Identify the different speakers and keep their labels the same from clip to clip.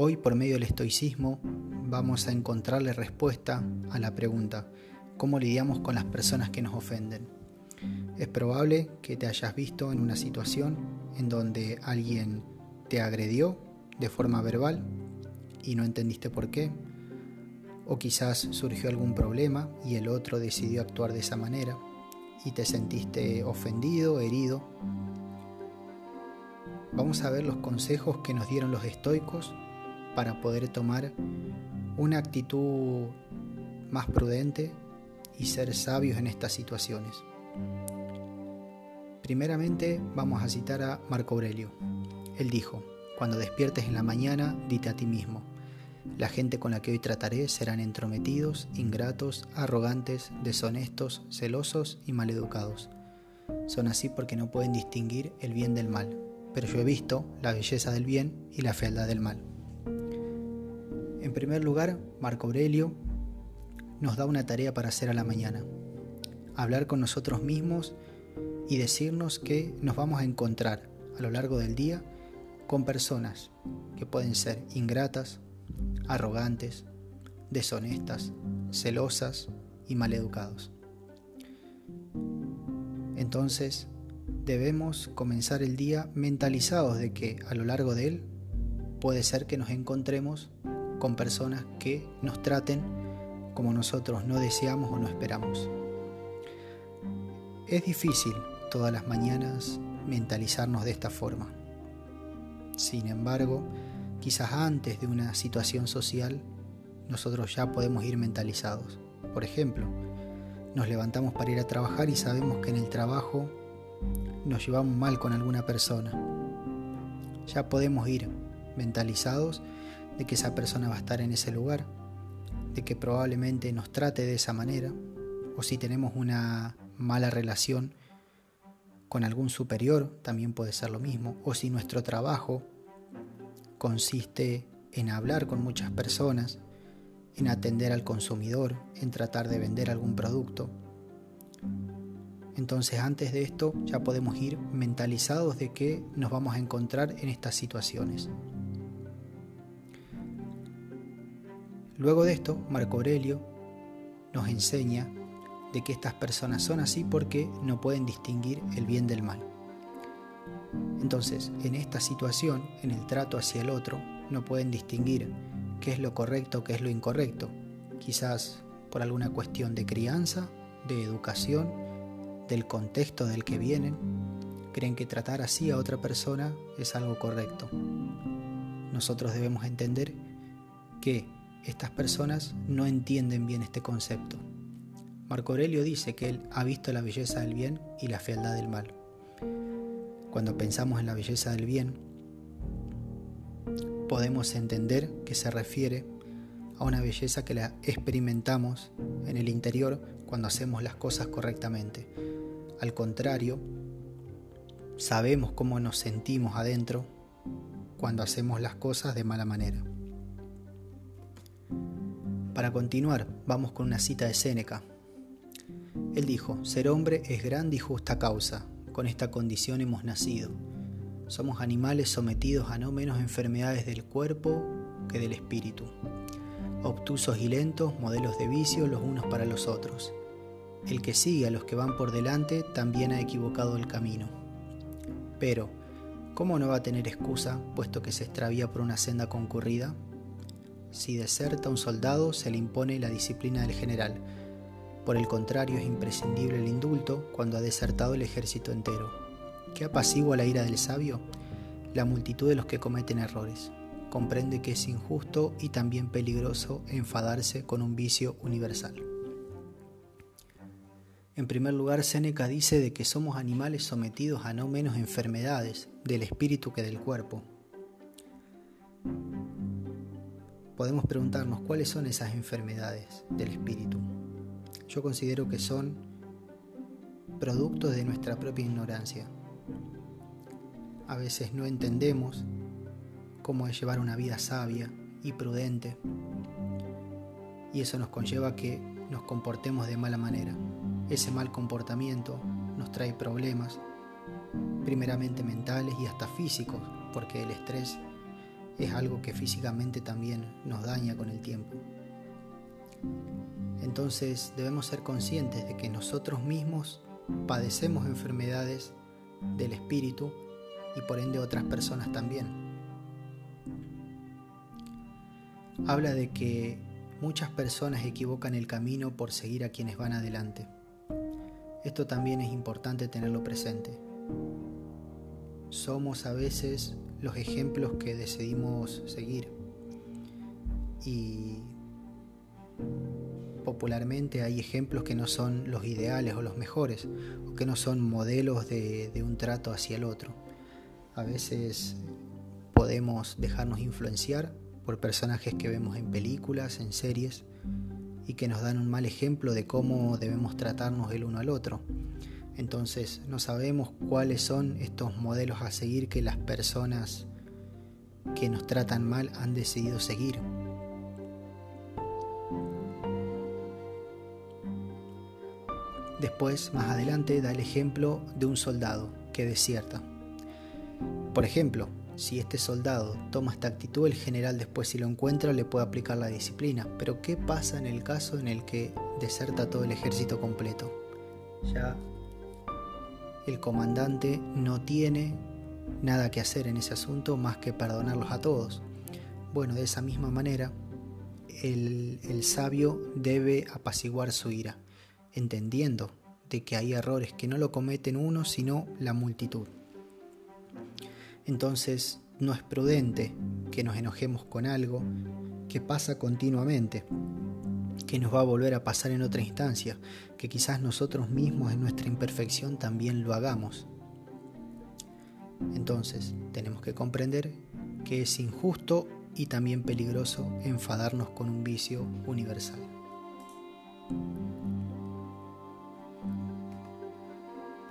Speaker 1: Hoy por medio del estoicismo vamos a encontrarle respuesta a la pregunta, ¿cómo lidiamos con las personas que nos ofenden? Es probable que te hayas visto en una situación en donde alguien te agredió de forma verbal y no entendiste por qué, o quizás surgió algún problema y el otro decidió actuar de esa manera y te sentiste ofendido, herido. Vamos a ver los consejos que nos dieron los estoicos para poder tomar una actitud más prudente y ser sabios en estas situaciones. Primeramente vamos a citar a Marco Aurelio. Él dijo, cuando despiertes en la mañana, dite a ti mismo, la gente con la que hoy trataré serán entrometidos, ingratos, arrogantes, deshonestos, celosos y maleducados. Son así porque no pueden distinguir el bien del mal, pero yo he visto la belleza del bien y la fealdad del mal. En primer lugar, Marco Aurelio nos da una tarea para hacer a la mañana. Hablar con nosotros mismos y decirnos que nos vamos a encontrar a lo largo del día con personas que pueden ser ingratas, arrogantes, deshonestas, celosas y maleducados. Entonces, debemos comenzar el día mentalizados de que a lo largo de él puede ser que nos encontremos con personas que nos traten como nosotros no deseamos o no esperamos. Es difícil todas las mañanas mentalizarnos de esta forma. Sin embargo, quizás antes de una situación social, nosotros ya podemos ir mentalizados. Por ejemplo, nos levantamos para ir a trabajar y sabemos que en el trabajo nos llevamos mal con alguna persona. Ya podemos ir mentalizados de que esa persona va a estar en ese lugar, de que probablemente nos trate de esa manera, o si tenemos una mala relación con algún superior, también puede ser lo mismo, o si nuestro trabajo consiste en hablar con muchas personas, en atender al consumidor, en tratar de vender algún producto. Entonces antes de esto ya podemos ir mentalizados de que nos vamos a encontrar en estas situaciones. Luego de esto, Marco Aurelio nos enseña de que estas personas son así porque no pueden distinguir el bien del mal. Entonces, en esta situación, en el trato hacia el otro, no pueden distinguir qué es lo correcto, qué es lo incorrecto. Quizás por alguna cuestión de crianza, de educación, del contexto del que vienen, creen que tratar así a otra persona es algo correcto. Nosotros debemos entender que estas personas no entienden bien este concepto. Marco Aurelio dice que él ha visto la belleza del bien y la fealdad del mal. Cuando pensamos en la belleza del bien, podemos entender que se refiere a una belleza que la experimentamos en el interior cuando hacemos las cosas correctamente. Al contrario, sabemos cómo nos sentimos adentro cuando hacemos las cosas de mala manera. Para continuar, vamos con una cita de Séneca. Él dijo, ser hombre es grande y justa causa, con esta condición hemos nacido. Somos animales sometidos a no menos enfermedades del cuerpo que del espíritu. Obtusos y lentos, modelos de vicio los unos para los otros. El que sigue a los que van por delante también ha equivocado el camino. Pero, ¿cómo no va a tener excusa puesto que se extravía por una senda concurrida? Si deserta un soldado, se le impone la disciplina del general. Por el contrario, es imprescindible el indulto cuando ha desertado el ejército entero. ¿Qué apacigua la ira del sabio? La multitud de los que cometen errores. Comprende que es injusto y también peligroso enfadarse con un vicio universal. En primer lugar, Séneca dice de que somos animales sometidos a no menos enfermedades del espíritu que del cuerpo podemos preguntarnos cuáles son esas enfermedades del espíritu. Yo considero que son productos de nuestra propia ignorancia. A veces no entendemos cómo es llevar una vida sabia y prudente y eso nos conlleva que nos comportemos de mala manera. Ese mal comportamiento nos trae problemas, primeramente mentales y hasta físicos, porque el estrés es algo que físicamente también nos daña con el tiempo. Entonces debemos ser conscientes de que nosotros mismos padecemos enfermedades del espíritu y por ende otras personas también. Habla de que muchas personas equivocan el camino por seguir a quienes van adelante. Esto también es importante tenerlo presente. Somos a veces los ejemplos que decidimos seguir y popularmente hay ejemplos que no son los ideales o los mejores, o que no son modelos de, un trato hacia el otro. A veces podemos dejarnos influenciar por personajes que vemos en películas, en series, y que nos dan un mal ejemplo de cómo debemos tratarnos el uno al otro. Entonces no sabemos cuáles son estos modelos a seguir que las personas que nos tratan mal han decidido seguir. Después, más adelante, da el ejemplo de un soldado que desierta. Por ejemplo, si este soldado toma esta actitud, el general después si lo encuentra le puede aplicar la disciplina. Pero ¿qué pasa en el caso en el que deserta todo el ejército completo? Ya el comandante no tiene nada que hacer en ese asunto más que perdonarlos a todos. Bueno, de esa misma manera, el, el sabio debe apaciguar su ira entendiendo de que hay errores que no lo cometen uno, sino la multitud. Entonces, no es prudente que nos enojemos con algo que pasa continuamente, que nos va a volver a pasar en otra instancia, que quizás nosotros mismos en nuestra imperfección también lo hagamos. Entonces, tenemos que comprender que es injusto y también peligroso enfadarnos con un vicio universal.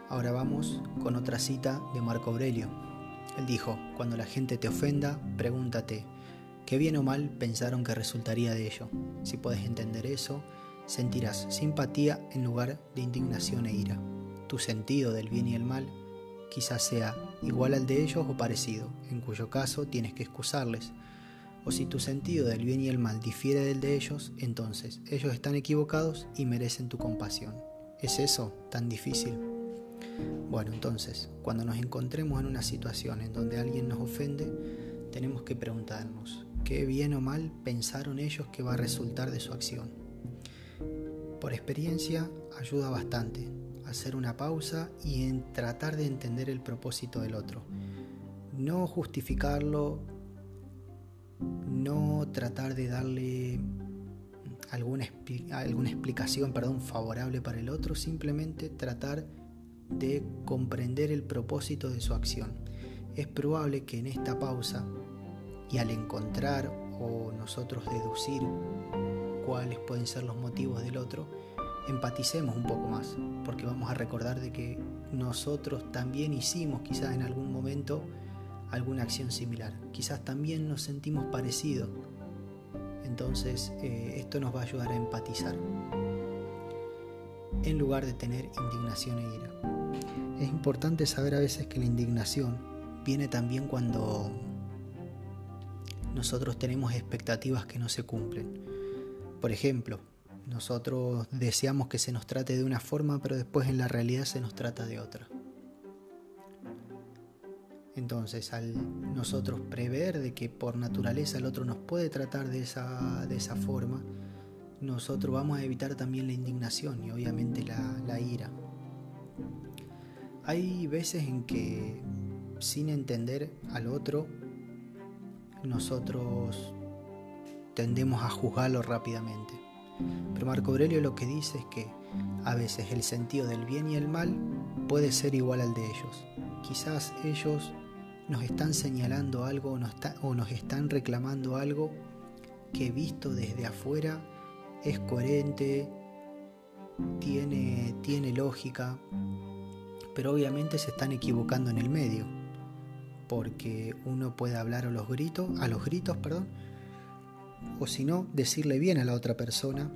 Speaker 1: Ahora vamos con otra cita de Marco Aurelio. Él dijo, cuando la gente te ofenda, pregúntate, ¿qué bien o mal pensaron que resultaría de ello? Si puedes entender eso, sentirás simpatía en lugar de indignación e ira. Tu sentido del bien y el mal quizás sea igual al de ellos o parecido, en cuyo caso tienes que excusarles. O si tu sentido del bien y el mal difiere del de ellos, entonces ellos están equivocados y merecen tu compasión. ¿Es eso tan difícil? Bueno, entonces, cuando nos encontremos en una situación en donde alguien nos ofende, tenemos que preguntarnos, ¿qué bien o mal pensaron ellos que va a resultar de su acción? Por experiencia, ayuda bastante hacer una pausa y en tratar de entender el propósito del otro. No justificarlo, no tratar de darle alguna, alguna explicación perdón, favorable para el otro, simplemente tratar de comprender el propósito de su acción. Es probable que en esta pausa y al encontrar o nosotros deducir cuáles pueden ser los motivos del otro, empaticemos un poco más, porque vamos a recordar de que nosotros también hicimos quizás en algún momento alguna acción similar, quizás también nos sentimos parecidos, entonces eh, esto nos va a ayudar a empatizar en lugar de tener indignación e ira. Es importante saber a veces que la indignación viene también cuando nosotros tenemos expectativas que no se cumplen. Por ejemplo, nosotros deseamos que se nos trate de una forma, pero después en la realidad se nos trata de otra. Entonces, al nosotros prever de que por naturaleza el otro nos puede tratar de esa, de esa forma, nosotros vamos a evitar también la indignación y obviamente la, la ira. Hay veces en que sin entender al otro, nosotros tendemos a juzgarlo rápidamente. Pero Marco Aurelio lo que dice es que a veces el sentido del bien y el mal puede ser igual al de ellos. Quizás ellos nos están señalando algo o nos, están reclamando algo que visto desde afuera es coherente, tiene lógica, pero obviamente se están equivocando en el medio, porque uno puede hablar a los gritos, a los gritos, perdón, o si no, decirle bien a la otra persona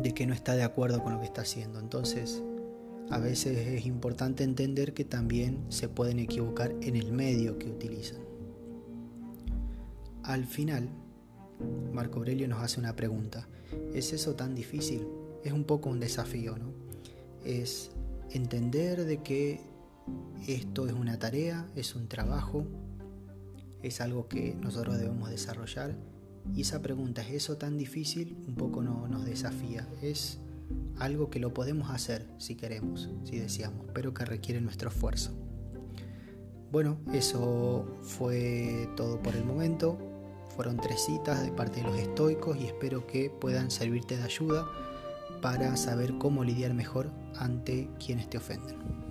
Speaker 1: de que no está de acuerdo con lo que está haciendo. Entonces, a veces es importante entender que también se pueden equivocar en el medio que utilizan. al final, Marco Aurelio nos hace una pregunta. ¿Es eso tan difícil? Es un poco un desafío, ¿no? Es entender de que esto es una tarea, es un trabajo, es algo que nosotros debemos desarrollar. Y esa pregunta, ¿es eso tan difícil? Un poco no, nos desafía. Es algo que lo podemos hacer si queremos, si deseamos, pero que requiere nuestro esfuerzo. Bueno, eso fue todo por el momento. Fueron tres citas de parte de los estoicos y espero que puedan servirte de ayuda para saber cómo lidiar mejor ante quienes te ofenden.